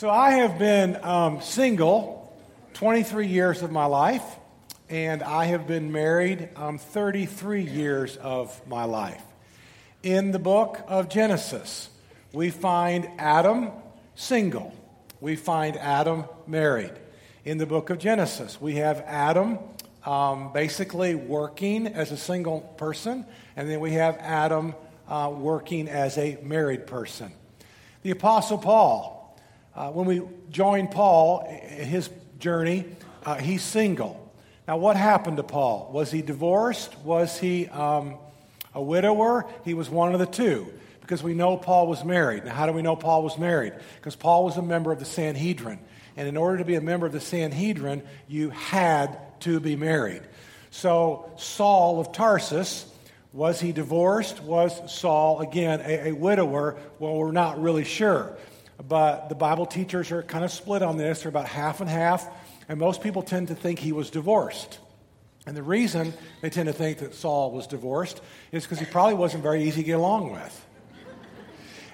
So I have been um, single 23 years of my life, and I have been married um, 33 years of my life. In the book of Genesis, we find Adam single. We find Adam married. In the book of Genesis, we have Adam um, basically working as a single person, and then we have Adam uh, working as a married person. The Apostle Paul, uh, when we join Paul in his journey, uh, he's single. Now, what happened to Paul? Was he divorced? Was he um, a widower? He was one of the two because we know Paul was married. Now, how do we know Paul was married? Because Paul was a member of the Sanhedrin. And in order to be a member of the Sanhedrin, you had to be married. So, Saul of Tarsus, was he divorced? Was Saul, again, a, a widower? Well, we're not really sure but the Bible teachers are kind of split on this. They're about half and half, and most people tend to think he was divorced. And the reason they tend to think that Saul was divorced is because he probably wasn't very easy to get along with.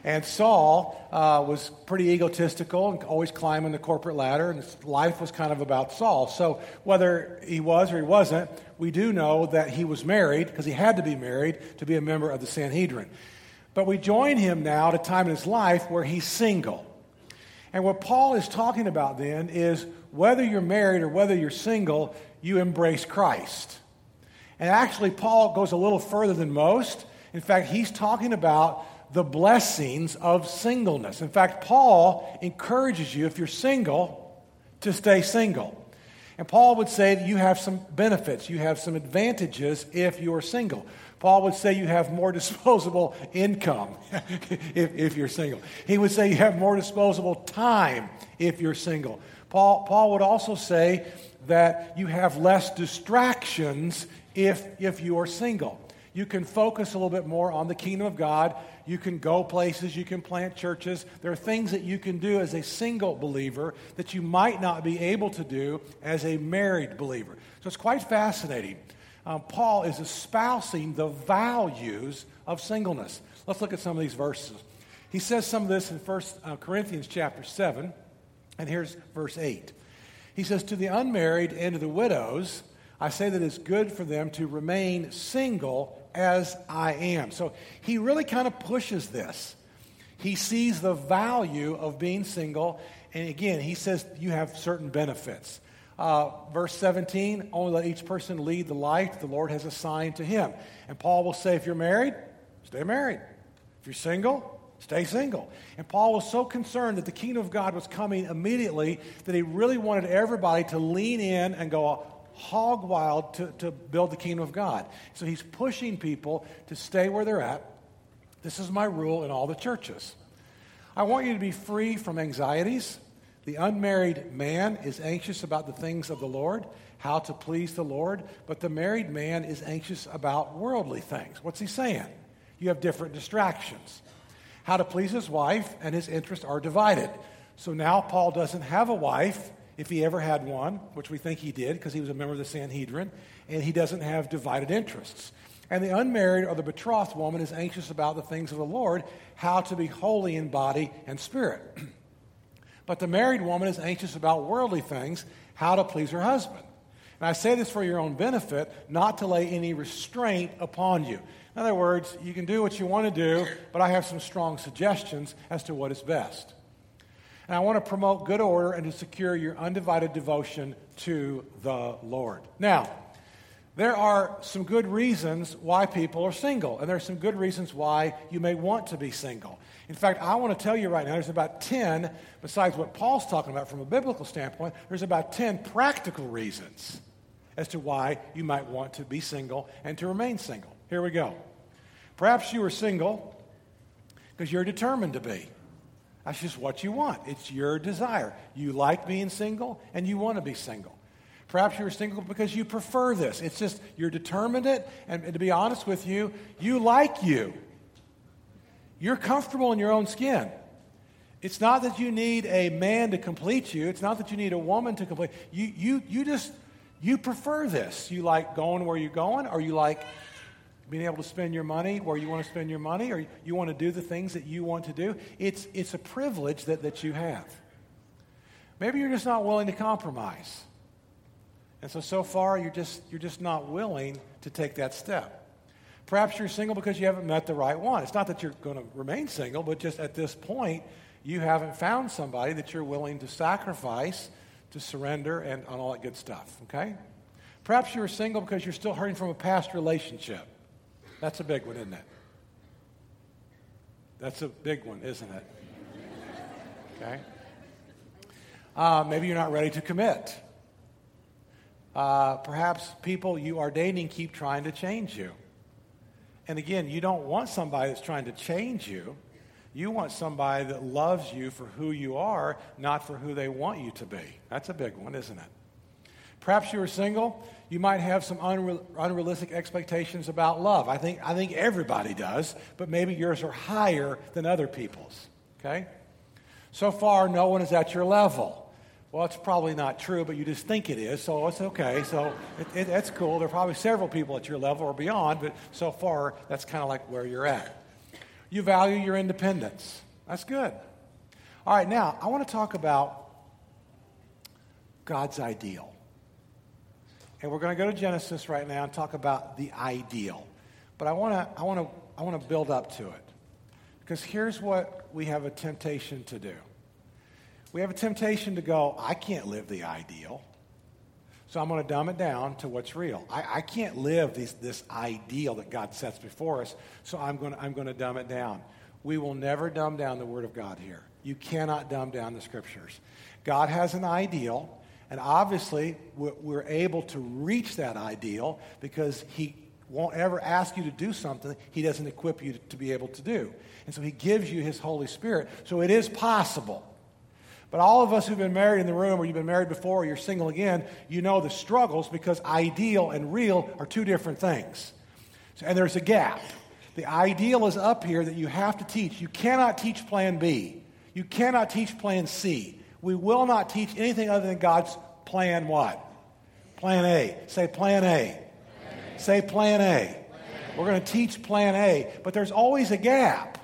And Saul uh, was pretty egotistical and always climbing the corporate ladder, and life was kind of about Saul. So, whether he was or he wasn't, we do know that he was married because he had to be married to be a member of the Sanhedrin. But we join him now at a time in his life where he's single. And what Paul is talking about then is whether you're married or whether you're single, you embrace Christ. And actually, Paul goes a little further than most. In fact, he's talking about the blessings of singleness. In fact, Paul encourages you, if you're single, to stay single. And Paul would say that you have some benefits, you have some advantages if you're single. Paul would say you have more disposable income if, if you're single. He would say you have more disposable time if you're single. Paul, Paul would also say that you have less distractions if, if you are single. You can focus a little bit more on the kingdom of God. You can go places. You can plant churches. There are things that you can do as a single believer that you might not be able to do as a married believer. So it's quite fascinating um, Paul is espousing the values of singleness. Let's look at some of these verses. He says some of this in 1 uh, Corinthians chapter 7, and here's verse 8. He says, To the unmarried and to the widows, I say that it's good for them to remain single as I am. So he really kind of pushes this. He sees the value of being single, and again, he says you have certain benefits. Uh, verse 17, only let each person lead the life the Lord has assigned to him. And Paul will say, if you're married, stay married. If you're single, stay single. And Paul was so concerned that the kingdom of God was coming immediately that he really wanted everybody to lean in and go hog wild to, to build the kingdom of God. So he's pushing people to stay where they're at. This is my rule in all the churches. I want you to be free from anxieties the unmarried man is anxious about the things of the Lord, how to please the Lord, but the married man is anxious about worldly things. What's he saying? You have different distractions. How to please his wife and his interests are divided. So now Paul doesn't have a wife, if he ever had one, which we think he did because he was a member of the Sanhedrin, and he doesn't have divided interests. And the unmarried or the betrothed woman is anxious about the things of the Lord, how to be holy in body and spirit. But the married woman is anxious about worldly things, how to please her husband. And I say this for your own benefit, not to lay any restraint upon you. In other words, you can do what you want to do, but I have some strong suggestions as to what is best. And I want to promote good order and to secure your undivided devotion to the Lord. Now, there are some good reasons why people are single, and there are some good reasons why you may want to be single. In fact, I want to tell you right now, there's about 10, besides what Paul's talking about from a biblical standpoint, there's about 10 practical reasons as to why you might want to be single and to remain single. Here we go. Perhaps you are single because you're determined to be. That's just what you want. It's your desire. You like being single and you want to be single. Perhaps you're single because you prefer this. It's just you're determined it, and, and to be honest with you, you like you. You're comfortable in your own skin. It's not that you need a man to complete you. It's not that you need a woman to complete you. You, you just you prefer this. You like going where you're going, or you like being able to spend your money where you want to spend your money, or you want to do the things that you want to do. It's, it's a privilege that, that you have. Maybe you're just not willing to compromise. And so, so far, you're just, you're just not willing to take that step. Perhaps you're single because you haven't met the right one. It's not that you're going to remain single, but just at this point, you haven't found somebody that you're willing to sacrifice, to surrender, and, on all that good stuff, okay? Perhaps you're single because you're still hurting from a past relationship. That's a big one, isn't it? That's a big one, isn't it? Okay? Uh, maybe you're not ready to commit. Uh, perhaps people you are dating keep trying to change you. And again, you don't want somebody that's trying to change you. You want somebody that loves you for who you are, not for who they want you to be. That's a big one, isn't it? Perhaps you are single. You might have some unre- unrealistic expectations about love. I think, I think everybody does, but maybe yours are higher than other people's. Okay? So far, no one is at your level. Well, it's probably not true, but you just think it is, so it's okay. So it, it, that's cool. There are probably several people at your level or beyond, but so far, that's kind of like where you're at. You value your independence. That's good. All right, now, I want to talk about God's ideal. And we're going to go to Genesis right now and talk about the ideal. But I want to I want to I want to build up to it. Because here's what we have a temptation to do. We have a temptation to go, I can't live the ideal. So I'm going to dumb it down to what's real. I, I can't live this ideal that God sets before us, so I'm going, to, I'm going to dumb it down. We will never dumb down the Word of God here. You cannot dumb down the Scriptures. God has an ideal, and obviously we're able to reach that ideal because He won't ever ask you to do something He doesn't equip you to be able to do. And so He gives you His Holy Spirit. So it is possible. But all of us who've been married in the room, or you've been married before, or you're single again, you know the struggles because ideal and real are two different things. So, and there's a gap. The ideal is up here that you have to teach. You cannot teach plan B. You cannot teach plan C. We will not teach anything other than God's plan what? Plan A. Say plan A. Plan Say plan A. Plan We're going to teach plan A, but there's always a gap.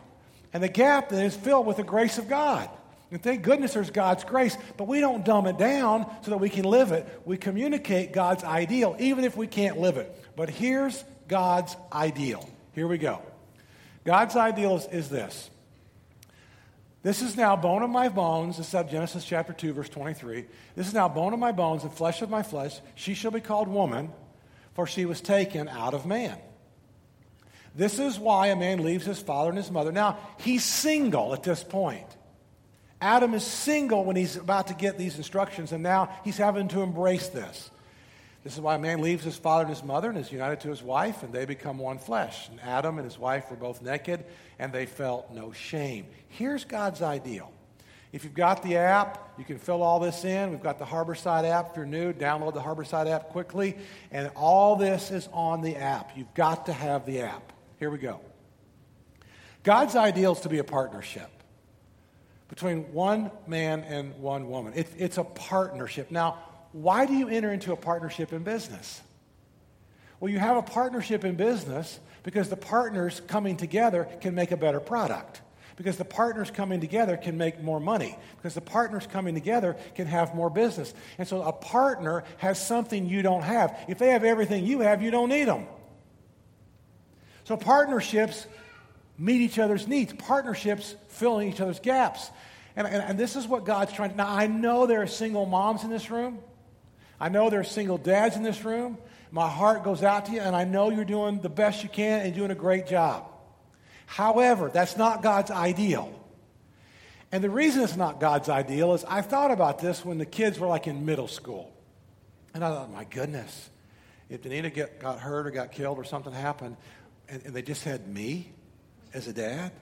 And the gap then is filled with the grace of God. And thank goodness there's God's grace, but we don't dumb it down so that we can live it. We communicate God's ideal, even if we can't live it. But here's God's ideal. Here we go. God's ideal is, is this. This is now bone of my bones. This is Genesis chapter 2, verse 23. This is now bone of my bones and flesh of my flesh. She shall be called woman, for she was taken out of man. This is why a man leaves his father and his mother. Now, he's single at this point. Adam is single when he's about to get these instructions, and now he's having to embrace this. This is why a man leaves his father and his mother and is united to his wife, and they become one flesh. And Adam and his wife were both naked, and they felt no shame. Here's God's ideal. If you've got the app, you can fill all this in. We've got the Harborside app. If you're new, download the Harborside app quickly. And all this is on the app. You've got to have the app. Here we go. God's ideal is to be a partnership between one man and one woman. It, it's a partnership. Now, why do you enter into a partnership in business? Well, you have a partnership in business because the partners coming together can make a better product. Because the partners coming together can make more money. Because the partners coming together can have more business. And so a partner has something you don't have. If they have everything you have, you don't need them. So partnerships meet each other's needs, partnerships filling each other's gaps. And, and, and, this is what God's trying to. Now, I know there are single moms in this room. I know there are single dads in this room. My heart goes out to you, and I know you're doing the best you can and doing a great job. However, that's not God's ideal. And the reason it's not God's ideal is I thought about this when the kids were like in middle school. And I thought, my goodness, if Danita get, got hurt or got killed or something happened, and, and they just had me, as a dad,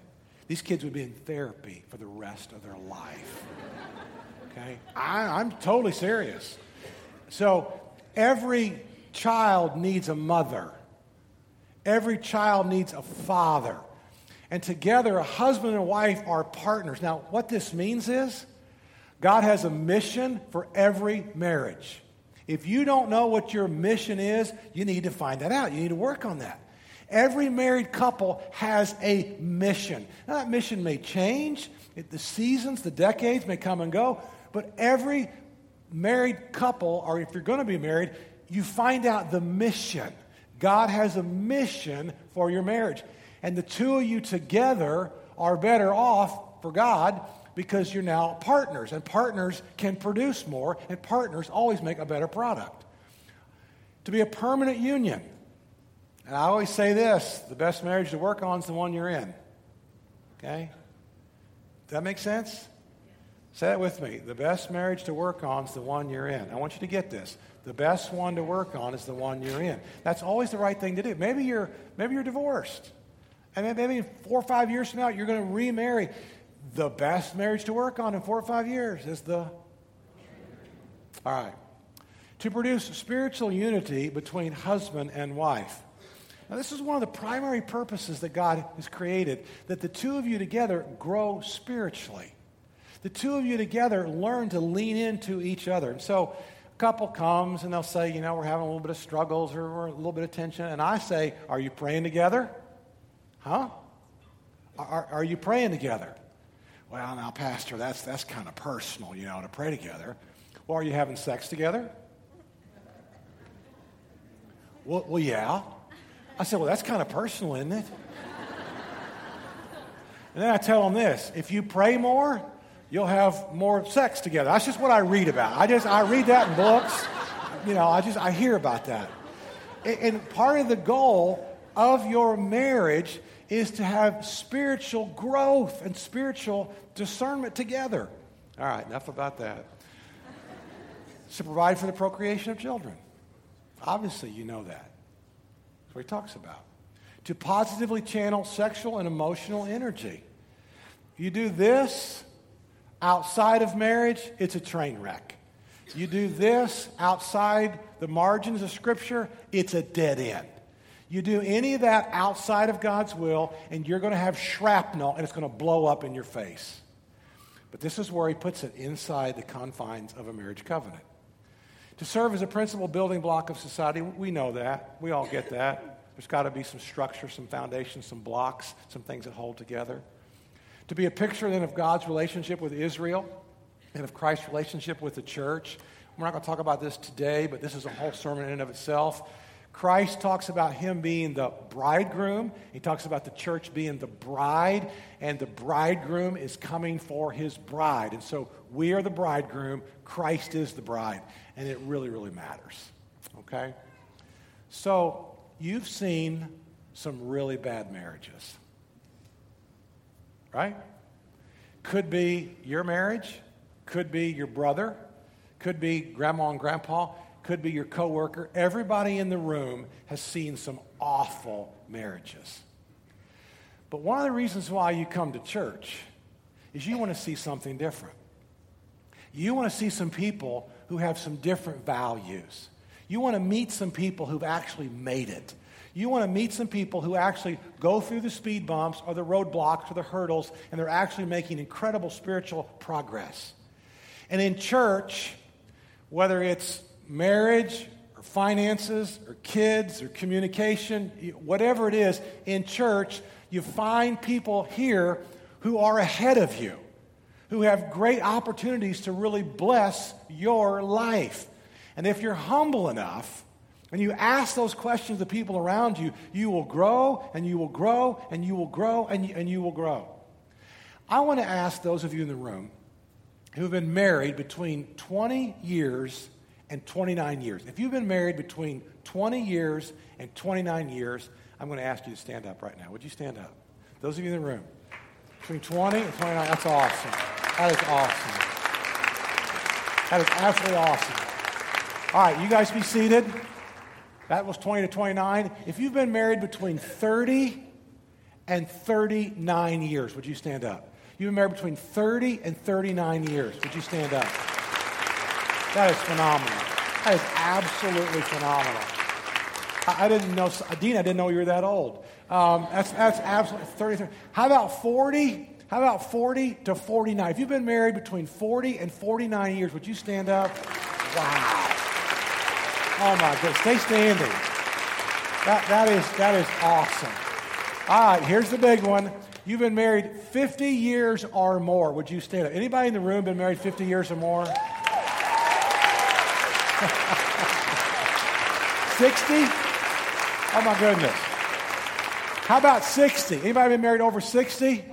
these kids would be in therapy for the rest of their life. Okay? I, I'm totally serious. So every child needs a mother, every child needs a father. And together, a husband and wife are partners. Now, what this means is God has a mission for every marriage. If you don't know what your mission is, you need to find that out. You need to work on that. Every married couple has a mission. Now, that mission may change, it, the seasons, the decades may come and go, but every married couple, or if you're going to be married, you find out the mission. God has a mission for your marriage. And the two of you together are better off for God because you're now partners. And partners can produce more, and partners always make a better product. To be a permanent union. And I always say this the best marriage to work on is the one you're in. Okay? Does that make sense? Say that with me. The best marriage to work on is the one you're in. I want you to get this. The best one to work on is the one you're in. That's always the right thing to do. Maybe you're, maybe you're divorced. And maybe four or five years from now, you're going to remarry. The best marriage to work on in four or five years is the. All right. To produce spiritual unity between husband and wife. Now, this is one of the primary purposes that God has created that the two of you together grow spiritually. The two of you together learn to lean into each other. And so, a couple comes and they'll say, You know, we're having a little bit of struggles or a little bit of tension. And I say, Are you praying together? Huh? Are, are you praying together? Well, now, Pastor, that's, that's kind of personal, you know, to pray together. Well, are you having sex together? Well, well yeah. I said, Well, that's kind of personal, isn't it? And then I tell them this if you pray more, you'll have more sex together. That's just what I read about. I just, I read that in books. You know, I just, I hear about that. And part of the goal of your marriage is to have spiritual growth and spiritual discernment together. All right, enough about that. to provide for the procreation of children. Obviously, you know that. That's what he talks about. To positively channel sexual and emotional energy. You do this outside of marriage, it's a train wreck. You do this outside the margins of Scripture, it's a dead end. You do any of that outside of God's will, and you're going to have shrapnel and it's going to blow up in your face. But this is where he puts it inside the confines of a marriage covenant. To serve as a principal building block of society, we know that. We all get that. There's got to be some structure, some foundation, some blocks, some things that hold together. To be a picture then of God's relationship with Israel and of Christ's relationship with the church. We're not going to talk about this today, but this is a whole sermon in and of itself. Christ talks about him being the bridegroom. He talks about the church being the bride, and the bridegroom is coming for his bride. And so we are the bridegroom, Christ is the bride, and it really, really matters. Okay? So you've seen some really bad marriages, right? Could be your marriage, could be your brother, could be grandma and grandpa could be your coworker. Everybody in the room has seen some awful marriages. But one of the reasons why you come to church is you want to see something different. You want to see some people who have some different values. You want to meet some people who've actually made it. You want to meet some people who actually go through the speed bumps or the roadblocks or the hurdles and they're actually making incredible spiritual progress. And in church, whether it's marriage or finances or kids or communication, whatever it is, in church, you find people here who are ahead of you, who have great opportunities to really bless your life. And if you're humble enough, and you ask those questions of people around you, you will grow and you will grow and you will grow and you, and you will grow. I want to ask those of you in the room who have been married between 20 years and 29 years. If you've been married between 20 years and 29 years, I'm going to ask you to stand up right now. Would you stand up? Those of you in the room, between 20 and 29, that's awesome. That is awesome. That is absolutely awesome. All right, you guys be seated. That was 20 to 29. If you've been married between 30 and 39 years, would you stand up? You've been married between 30 and 39 years. Would you stand up? That is phenomenal. That is absolutely phenomenal. I, I didn't know, Dean, I didn't know you were that old. Um, that's, that's absolutely 33. How about 40? How about 40 to 49? If you've been married between 40 and 49 years, would you stand up? Wow. Oh my goodness. Stay standing. That, that, is, that is awesome. All right, here's the big one. You've been married 50 years or more. Would you stand up? Anybody in the room been married 50 years or more? 60? Oh my goodness. How about 60? Anybody been married over 60?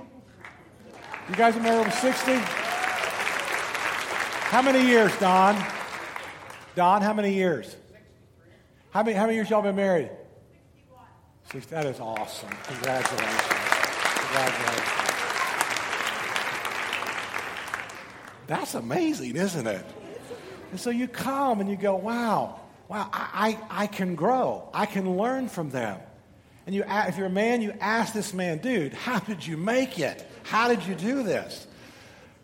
You guys been married over 60? How many years, Don? Don, how many years? How many, how many years y'all been married? 61. That is awesome. Congratulations. Congratulations. That's amazing, isn't it? And so you come and you go, wow, wow, I, I, I can grow. I can learn from them. And you, if you're a man, you ask this man, dude, how did you make it? How did you do this?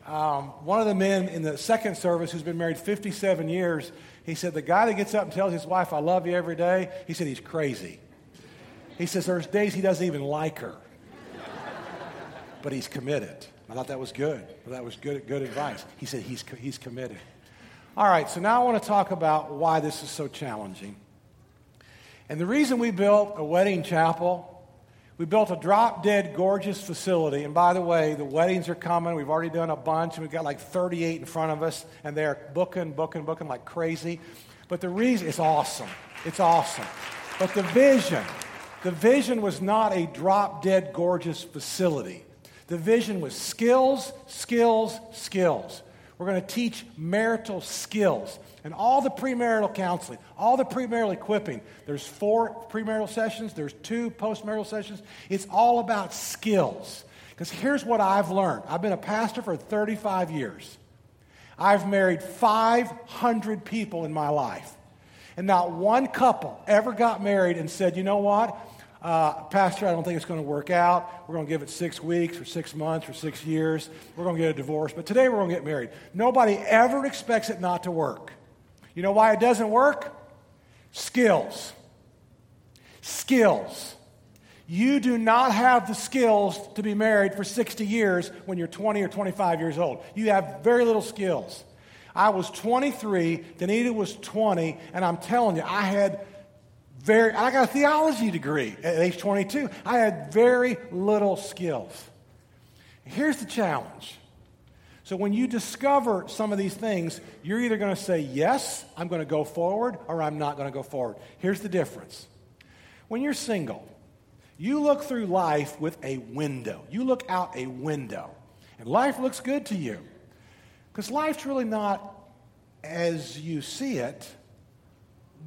Um, one of the men in the second service who's been married 57 years, he said, the guy that gets up and tells his wife, I love you every day, he said he's crazy. He says there's days he doesn't even like her, but he's committed. I thought that was good. That was good, good advice. He said he's, he's committed. All right, so now I want to talk about why this is so challenging. And the reason we built a wedding chapel, we built a drop dead gorgeous facility. And by the way, the weddings are coming. We've already done a bunch, and we've got like 38 in front of us, and they're booking, booking, booking like crazy. But the reason, it's awesome. It's awesome. But the vision, the vision was not a drop dead gorgeous facility. The vision was skills, skills, skills. We're going to teach marital skills and all the premarital counseling, all the premarital equipping. There's four premarital sessions, there's two postmarital sessions. It's all about skills. Because here's what I've learned I've been a pastor for 35 years. I've married 500 people in my life. And not one couple ever got married and said, you know what? Uh, Pastor, I don't think it's going to work out. We're going to give it six weeks or six months or six years. We're going to get a divorce. But today we're going to get married. Nobody ever expects it not to work. You know why it doesn't work? Skills. Skills. You do not have the skills to be married for 60 years when you're 20 or 25 years old. You have very little skills. I was 23, Danita was 20, and I'm telling you, I had very, I got a theology degree at age 22. I had very little skills. Here's the challenge. So when you discover some of these things, you're either going to say, Yes, I'm going to go forward, or I'm not going to go forward. Here's the difference. When you're single, you look through life with a window. You look out a window, and life looks good to you. Because life's really not as you see it,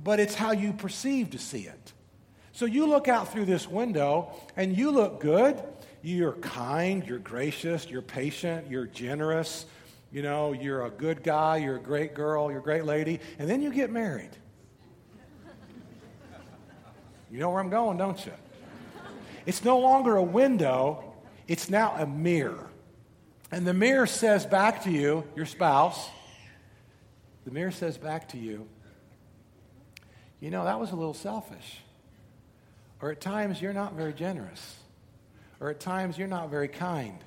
but it's how you perceive to see it. So you look out through this window and you look good. You're kind, you're gracious, you're patient, you're generous. You know, you're a good guy, you're a great girl, you're a great lady, and then you get married. You know where I'm going, don't you? It's no longer a window, it's now a mirror. And the mirror says back to you, your spouse, the mirror says back to you, you know, that was a little selfish. Or at times, you're not very generous. Or at times, you're not very kind.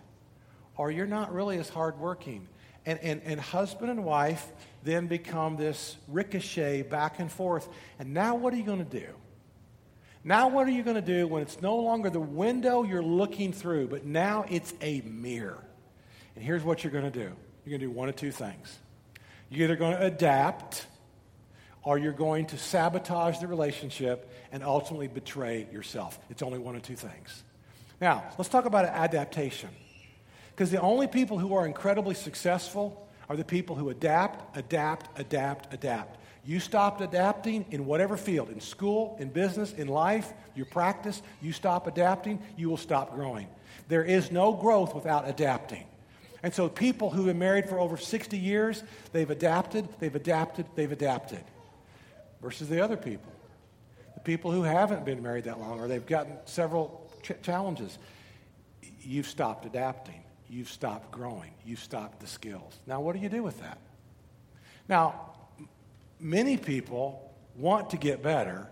Or you're not really as hardworking. And, and, and husband and wife then become this ricochet back and forth. And now, what are you going to do? Now, what are you going to do when it's no longer the window you're looking through, but now it's a mirror? And here's what you're going to do you're going to do one of two things. You're either going to adapt or you're going to sabotage the relationship and ultimately betray yourself. It's only one of two things. Now, let's talk about adaptation. Because the only people who are incredibly successful are the people who adapt, adapt, adapt, adapt. You stopped adapting in whatever field, in school, in business, in life, your practice, you stop adapting, you will stop growing. There is no growth without adapting. And so people who have been married for over 60 years, they've adapted, they've adapted, they've adapted versus the other people. The people who haven't been married that long or they've gotten several ch- challenges. You've stopped adapting. You've stopped growing. You've stopped the skills. Now, what do you do with that? Now, many people want to get better,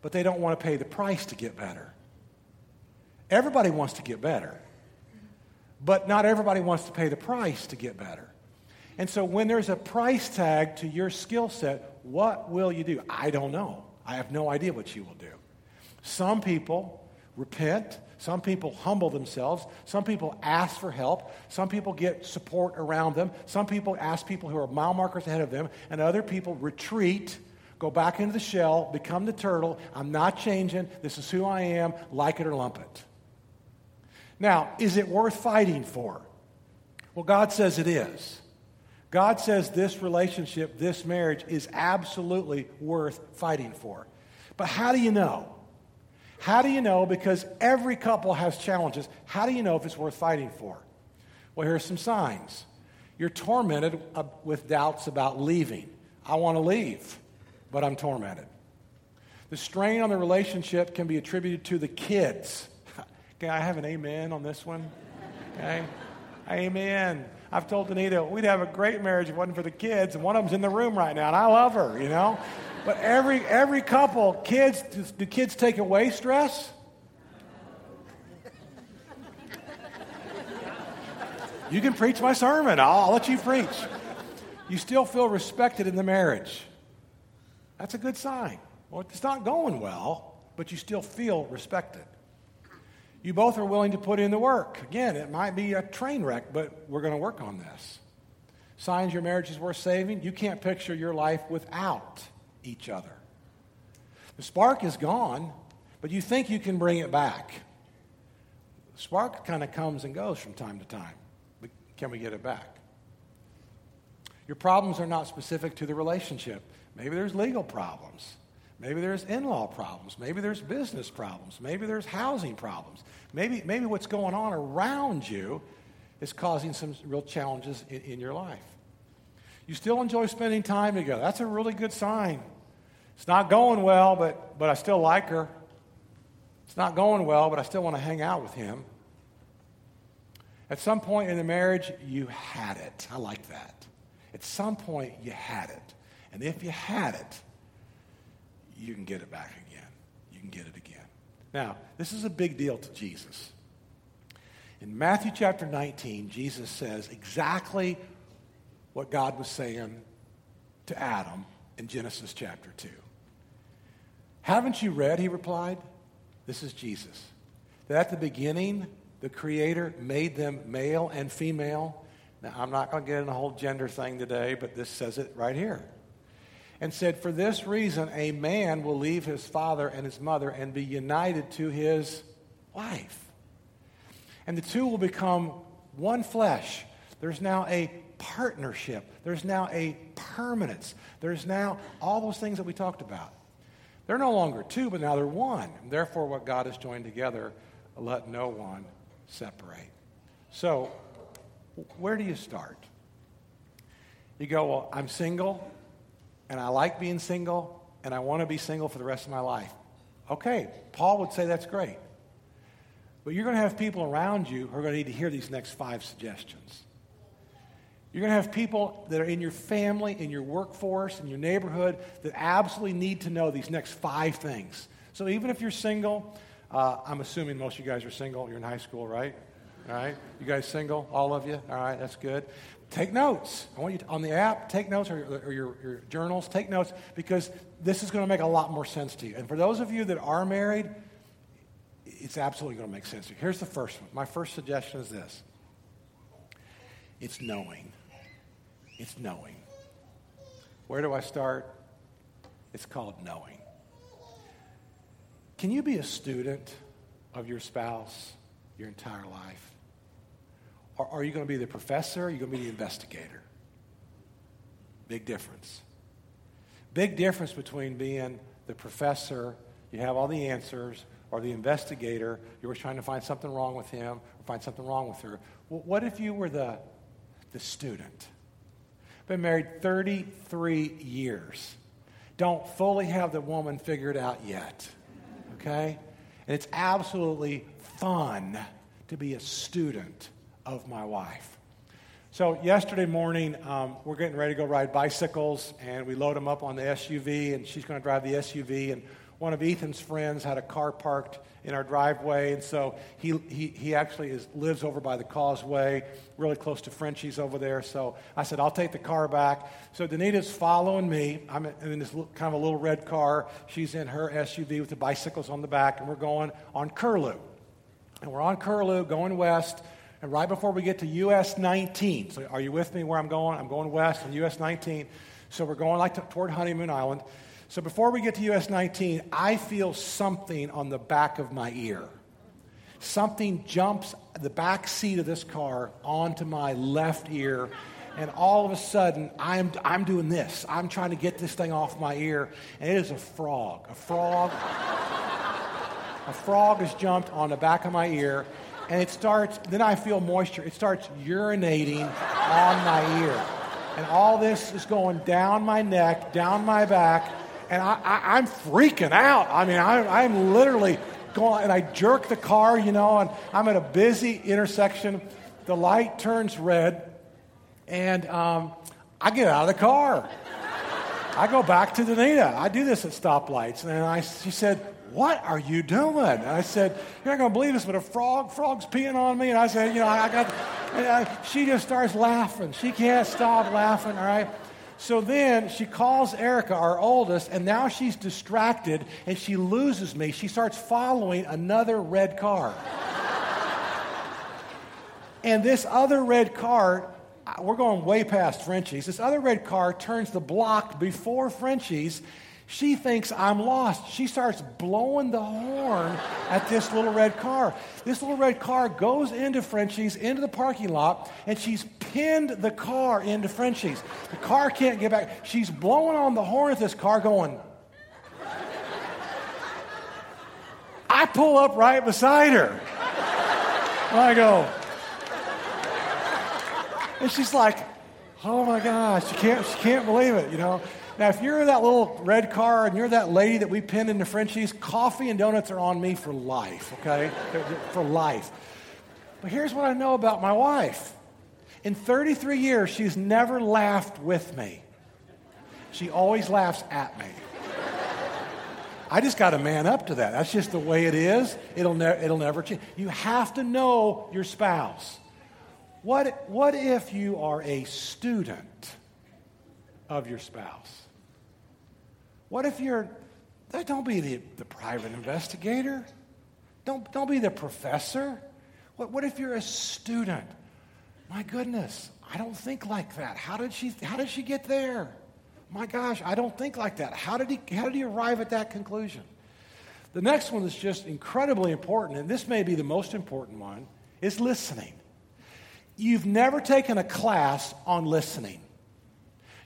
but they don't want to pay the price to get better. Everybody wants to get better, but not everybody wants to pay the price to get better. And so when there's a price tag to your skill set, what will you do? I don't know. I have no idea what you will do. Some people repent. Some people humble themselves. Some people ask for help. Some people get support around them. Some people ask people who are mile markers ahead of them. And other people retreat, go back into the shell, become the turtle. I'm not changing. This is who I am. Like it or lump it. Now, is it worth fighting for? Well, God says it is. God says this relationship, this marriage, is absolutely worth fighting for. But how do you know? How do you know? Because every couple has challenges. How do you know if it's worth fighting for? Well, here are some signs. You're tormented uh, with doubts about leaving. I want to leave, but I'm tormented. The strain on the relationship can be attributed to the kids. Okay, I have an amen on this one. Okay? amen. I've told Danita we'd have a great marriage if it wasn't for the kids, and one of them's in the room right now, and I love her, you know? But every, every couple, kids, do kids take away stress? You can preach my sermon. I'll, I'll, let you preach. You still feel respected in the marriage. That's a good sign. Well, it's not going well, but you still feel respected. You both are willing to put in the work. Again, it might be a train wreck, but we're going to work on this. Signs your marriage is worth saving. You can't picture your life without each other. The spark is gone, but you think you can bring it back. The spark kind of comes and goes from time to time. But can we get it back? Your problems are not specific to the relationship. Maybe there's legal problems. Maybe there's in law problems. Maybe there's business problems. Maybe there's housing problems. Maybe, maybe what's going on around you is causing some real challenges in, in your life. You still enjoy spending time together. That's a really good sign. It's not going well, but, but I still like her. It's not going well, but I still want to hang out with him. At some point in the marriage, you had it. I like that. At some point, you had it. And if you had it, you can get it back again. You can get it again. Now, this is a big deal to Jesus. In Matthew chapter 19, Jesus says exactly what God was saying to Adam in Genesis chapter 2. Haven't you read, he replied? This is Jesus. That at the beginning, the Creator made them male and female. Now, I'm not going to get in a whole gender thing today, but this says it right here. And said, For this reason, a man will leave his father and his mother and be united to his wife. And the two will become one flesh. There's now a partnership. There's now a permanence. There's now all those things that we talked about. They're no longer two, but now they're one. Therefore, what God has joined together, let no one separate. So, where do you start? You go, Well, I'm single, and I like being single, and I want to be single for the rest of my life. Okay, Paul would say that's great. But you're going to have people around you who are going to need to hear these next five suggestions. You're going to have people that are in your family, in your workforce, in your neighborhood that absolutely need to know these next five things. So even if you're single, uh, I'm assuming most of you guys are single. You're in high school, right? All right. You guys single? All of you? All right. That's good. Take notes. I want you to, on the app, take notes or, or your, your journals, take notes because this is going to make a lot more sense to you. And for those of you that are married, it's absolutely going to make sense to you. Here's the first one. My first suggestion is this it's knowing. It's knowing. Where do I start? It's called knowing. Can you be a student of your spouse your entire life? Or are you going to be the professor? Or are you going to be the investigator? Big difference. Big difference between being the professor, you have all the answers, or the investigator, you were trying to find something wrong with him or find something wrong with her. Well, what if you were the, the student? Been married 33 years. Don't fully have the woman figured out yet. Okay? And it's absolutely fun to be a student of my wife. So, yesterday morning, um, we're getting ready to go ride bicycles, and we load them up on the SUV, and she's going to drive the SUV. And one of Ethan's friends had a car parked in our driveway, and so he, he, he actually is, lives over by the causeway, really close to Frenchy's over there. So I said, I'll take the car back. So Danita's following me. I'm in this kind of a little red car. She's in her SUV with the bicycles on the back, and we're going on Curlew. And we're on Curlew going west. And right before we get to US 19, so are you with me where I'm going? I'm going west on US 19. So we're going like to, toward Honeymoon Island. So before we get to US 19, I feel something on the back of my ear. Something jumps the back seat of this car onto my left ear. And all of a sudden, I'm, I'm doing this. I'm trying to get this thing off my ear. And it is a frog. A frog. a frog has jumped on the back of my ear. And it starts, then I feel moisture. It starts urinating on my ear. And all this is going down my neck, down my back and I, am freaking out. I mean, I, I'm literally going, and I jerk the car, you know, and I'm at a busy intersection. The light turns red, and um, I get out of the car. I go back to Danita. I do this at stoplights. And I, she said, What are you doing? And I said, You're not going to believe this, but a frog, frog's peeing on me. And I said, You know, I got, I, she just starts laughing. She can't stop laughing, all right? So then she calls Erica, our oldest, and now she's distracted and she loses me. She starts following another red car. and this other red car, we're going way past Frenchy's. This other red car turns the block before Frenchy's she thinks I'm lost. She starts blowing the horn at this little red car. This little red car goes into Frenchy's, into the parking lot, and she's pinned the car into Frenchy's. The car can't get back. She's blowing on the horn at this car, going, I pull up right beside her. And I go, and she's like, oh my gosh, she can't, she can't believe it, you know. Now, if you're that little red car and you're that lady that we pinned into Frenchy's, coffee and donuts are on me for life, okay? for life. But here's what I know about my wife. In 33 years, she's never laughed with me. She always laughs at me. I just got to man up to that. That's just the way it is. It'll, ne- it'll never change. You have to know your spouse. What, what if you are a student of your spouse? What if you're, eh, don't be the, the private investigator. Don't, don't be the professor. What, what if you're a student? My goodness, I don't think like that. How did she, how did she get there? My gosh, I don't think like that. How did, he, how did he arrive at that conclusion? The next one is just incredibly important, and this may be the most important one, is listening. You've never taken a class on listening.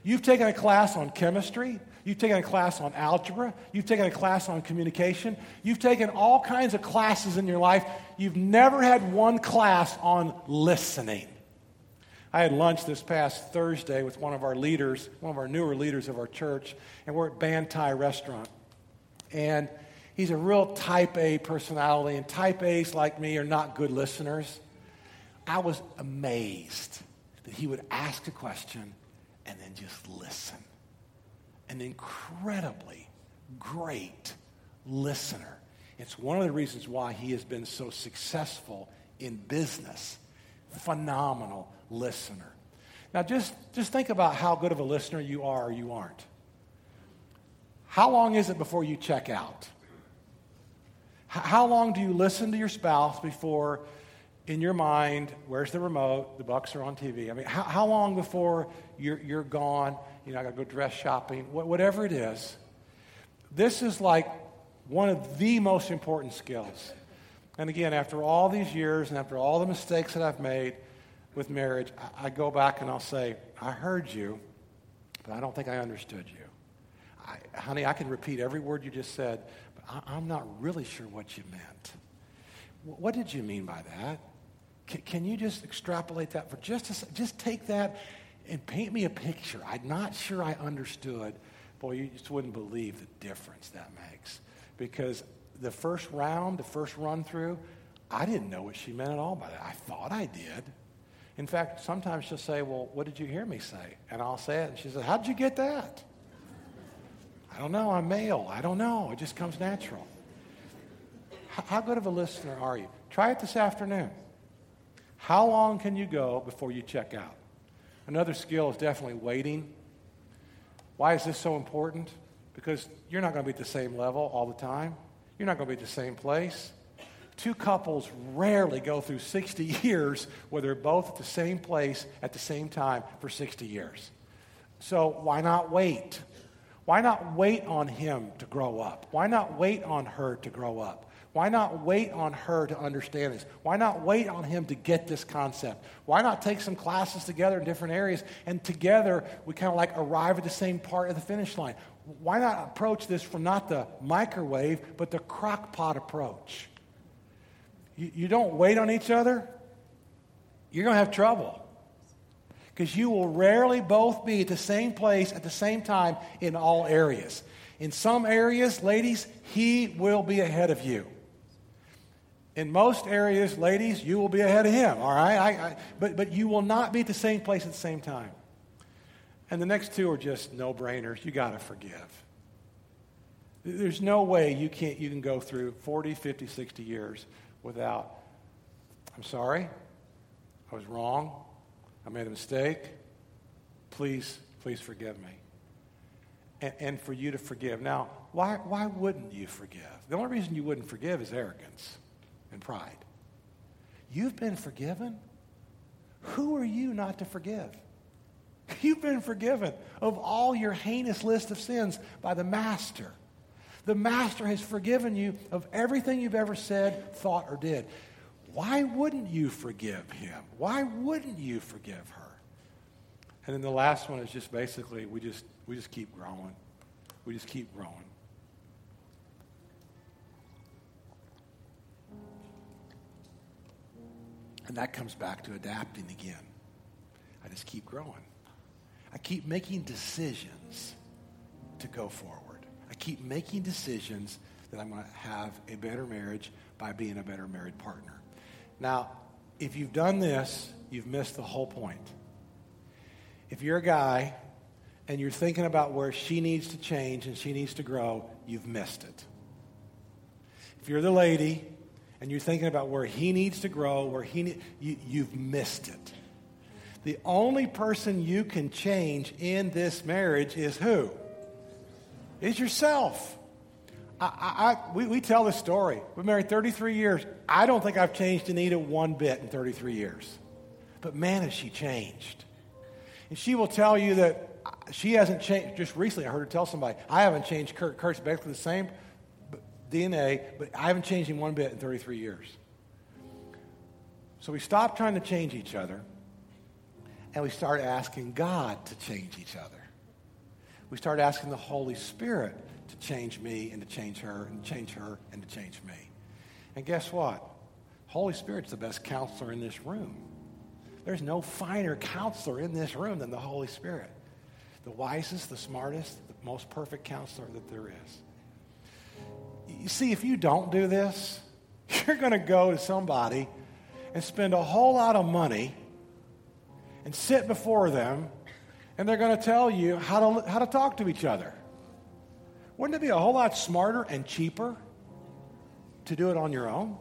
You've taken a class on chemistry, You've taken a class on algebra. You've taken a class on communication. You've taken all kinds of classes in your life. You've never had one class on listening. I had lunch this past Thursday with one of our leaders, one of our newer leaders of our church, and we're at Bantai Restaurant. And he's a real type A personality, and type A's like me are not good listeners. I was amazed that he would ask a question and then just listen an incredibly great listener. It's one of the reasons why he has been so successful in business. Phenomenal listener. Now, just, just think about how good of a listener you are or you aren't. How long is it before you check out? How long do you listen to your spouse before, in your mind, where's the remote? The Bucs are on TV. I mean, how, how long before you're, you're gone you know, I got to go dress shopping, whatever it is. This is like one of the most important skills. And again, after all these years and after all the mistakes that I've made with marriage, I, I go back and I'll say, I heard you, but I don't think I understood you. I, honey, I can repeat every word you just said, but I, am not really sure what you meant. What did you mean by that? Can, can you just extrapolate that for just a Just take that and paint me a picture. I'm not sure I understood. Boy, you just wouldn't believe the difference that makes. Because the first round, the first run through, I didn't know what she meant at all by that. I thought I did. In fact, sometimes she'll say, Well, what did you hear me say? And I'll say it. And she says, How'd you get that? I don't know. I'm male. I don't know. It just comes natural. How good of a listener are you? Try it this afternoon. How long can you go before you check out? Another skill is definitely waiting. Why is this so important? Because you're not going to be at the same level all the time. You're not going to be at the same place. Two couples rarely go through 60 years where they're both at the same place at the same time for 60 years. So why not wait? Why not wait on him to grow up? Why not wait on her to grow up? Why not wait on her to understand this? Why not wait on him to get this concept? Why not take some classes together in different areas and together we kind of like arrive at the same part of the finish line? Why not approach this from not the microwave, but the crock pot approach? You, you don't wait on each other, you're going to have trouble. Because you will rarely both be at the same place at the same time in all areas. In some areas, ladies, he will be ahead of you in most areas, ladies, you will be ahead of him, all right? I, I, but, but you will not be at the same place at the same time. And the next two are just no brainers. You got to forgive. There's no way you, can't, you can go through 40, 50, 60 years without, I'm sorry, I was wrong, I made a mistake. Please, please forgive me. And, and for you to forgive. Now, why, why wouldn't you forgive? The only reason you wouldn't forgive is arrogance and pride. You've been forgiven. Who are you not to forgive? You've been forgiven of all your heinous list of sins by the Master. The Master has forgiven you of everything you've ever said, thought, or did. Why wouldn't you forgive him? Why wouldn't you forgive her? And then the last one is just basically we just we just keep growing. We just keep growing. And that comes back to adapting again. I just keep growing. I keep making decisions to go forward. I keep making decisions that I'm going to have a better marriage by being a better married partner. Now, if you've done this, you've missed the whole point. If you're a guy and you're thinking about where she needs to change and she needs to grow, you've missed it. If you're the lady and you're thinking about where he needs to grow, where he ne- you, you've missed it. The only person you can change in this marriage is who? Is yourself. I, I, I, we, we tell this story. We've married 33 years. I don't think I've changed Danita one bit in 33 years. But man, has she changed. And she will tell you that uh, she hasn't changed. Just recently, I heard her tell somebody, I haven't changed Kurt. Kurt's basically the same. DNA, but I haven't changed him one bit in 33 years. So we stopped trying to change each other and we started asking God to change each other. We started asking the Holy Spirit to change me and to change her and change her and to change me. And guess what? Holy Spirit's the best counselor in this room. There's no finer counselor in this room than the Holy Spirit. The wisest, the smartest, the most perfect counselor that there is. You see, if you don't do this, you're going to go to somebody and spend a whole lot of money and sit before them, and they're going to tell you how to, how to talk to each other. Wouldn't it be a whole lot smarter and cheaper to do it on your own?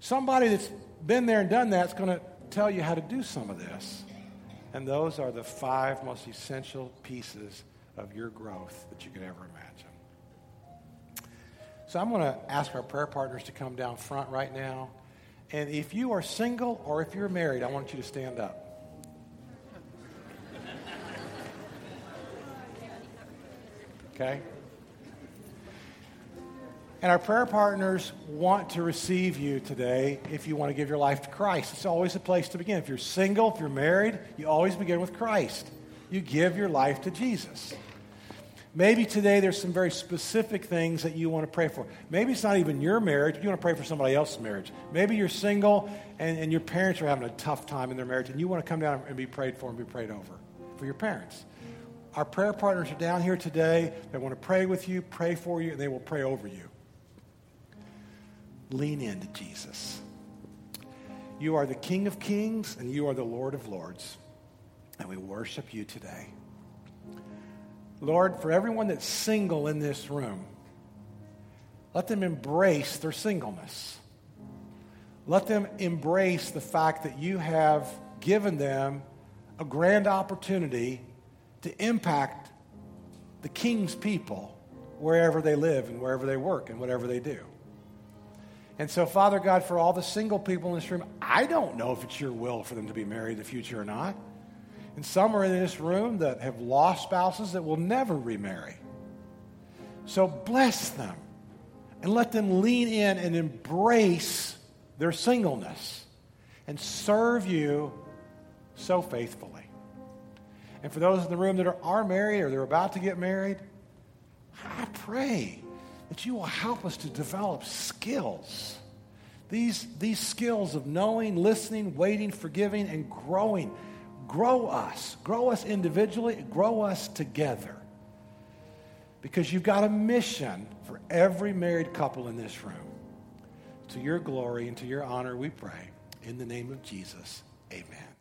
Somebody that's been there and done that is going to tell you how to do some of this. And those are the five most essential pieces of your growth that you could ever imagine. So I'm going to ask our prayer partners to come down front right now. And if you are single or if you're married, I want you to stand up. Okay? And our prayer partners want to receive you today if you want to give your life to Christ. It's always a place to begin. If you're single, if you're married, you always begin with Christ. You give your life to Jesus. Maybe today there's some very specific things that you want to pray for. Maybe it's not even your marriage, you want to pray for somebody else's marriage. Maybe you're single and, and your parents are having a tough time in their marriage and you want to come down and be prayed for and be prayed over for your parents. Our prayer partners are down here today. They want to pray with you, pray for you, and they will pray over you. Lean into Jesus. You are the King of Kings and you are the Lord of Lords. And we worship you today. Lord, for everyone that's single in this room, let them embrace their singleness. Let them embrace the fact that you have given them a grand opportunity to impact the king's people wherever they live and wherever they work and whatever they do. And so, Father God, for all the single people in this room, I don't know if it's your will for them to be married in the future or not. And some are in this room that have lost spouses that will never remarry. So bless them and let them lean in and embrace their singleness and serve you so faithfully. And for those in the room that are, are married or they're about to get married, I pray that you will help us to develop skills. These, these skills of knowing, listening, waiting, forgiving, and growing. Grow us. Grow us individually, grow us together. Because you've got a mission for every married couple in this room. To your glory and to your honor, we pray. In the name of Jesus, amen.